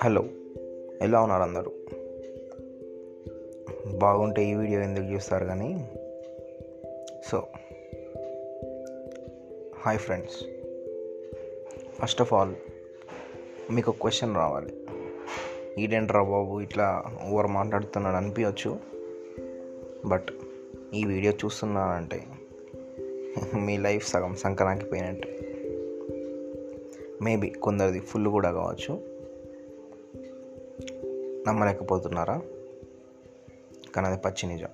Hello ఎలా ఉన్నారు అందరూ? బాగుంటే ఈ వీడియో ఎందుకు చూస్తారు కానీ? So hi friends. First of all మీకు ఒక క్వశ్చన్ రావాలి. ఈడేంట్రా బాబు ఇట్లా ఓవర్ మాట్లాడుతున్నాడు అనిపించవచ్చు బట్ ఈ వీడియో చూస్తున్నానంటే మీ లైఫ్ సగం సంక్రాంతి పోయినట్టు. మేబీ కొందరిది ఫుల్ కూడా కావచ్చు. నమ్మలేకపోతున్నారా? కానీ అది పచ్చి నిజం.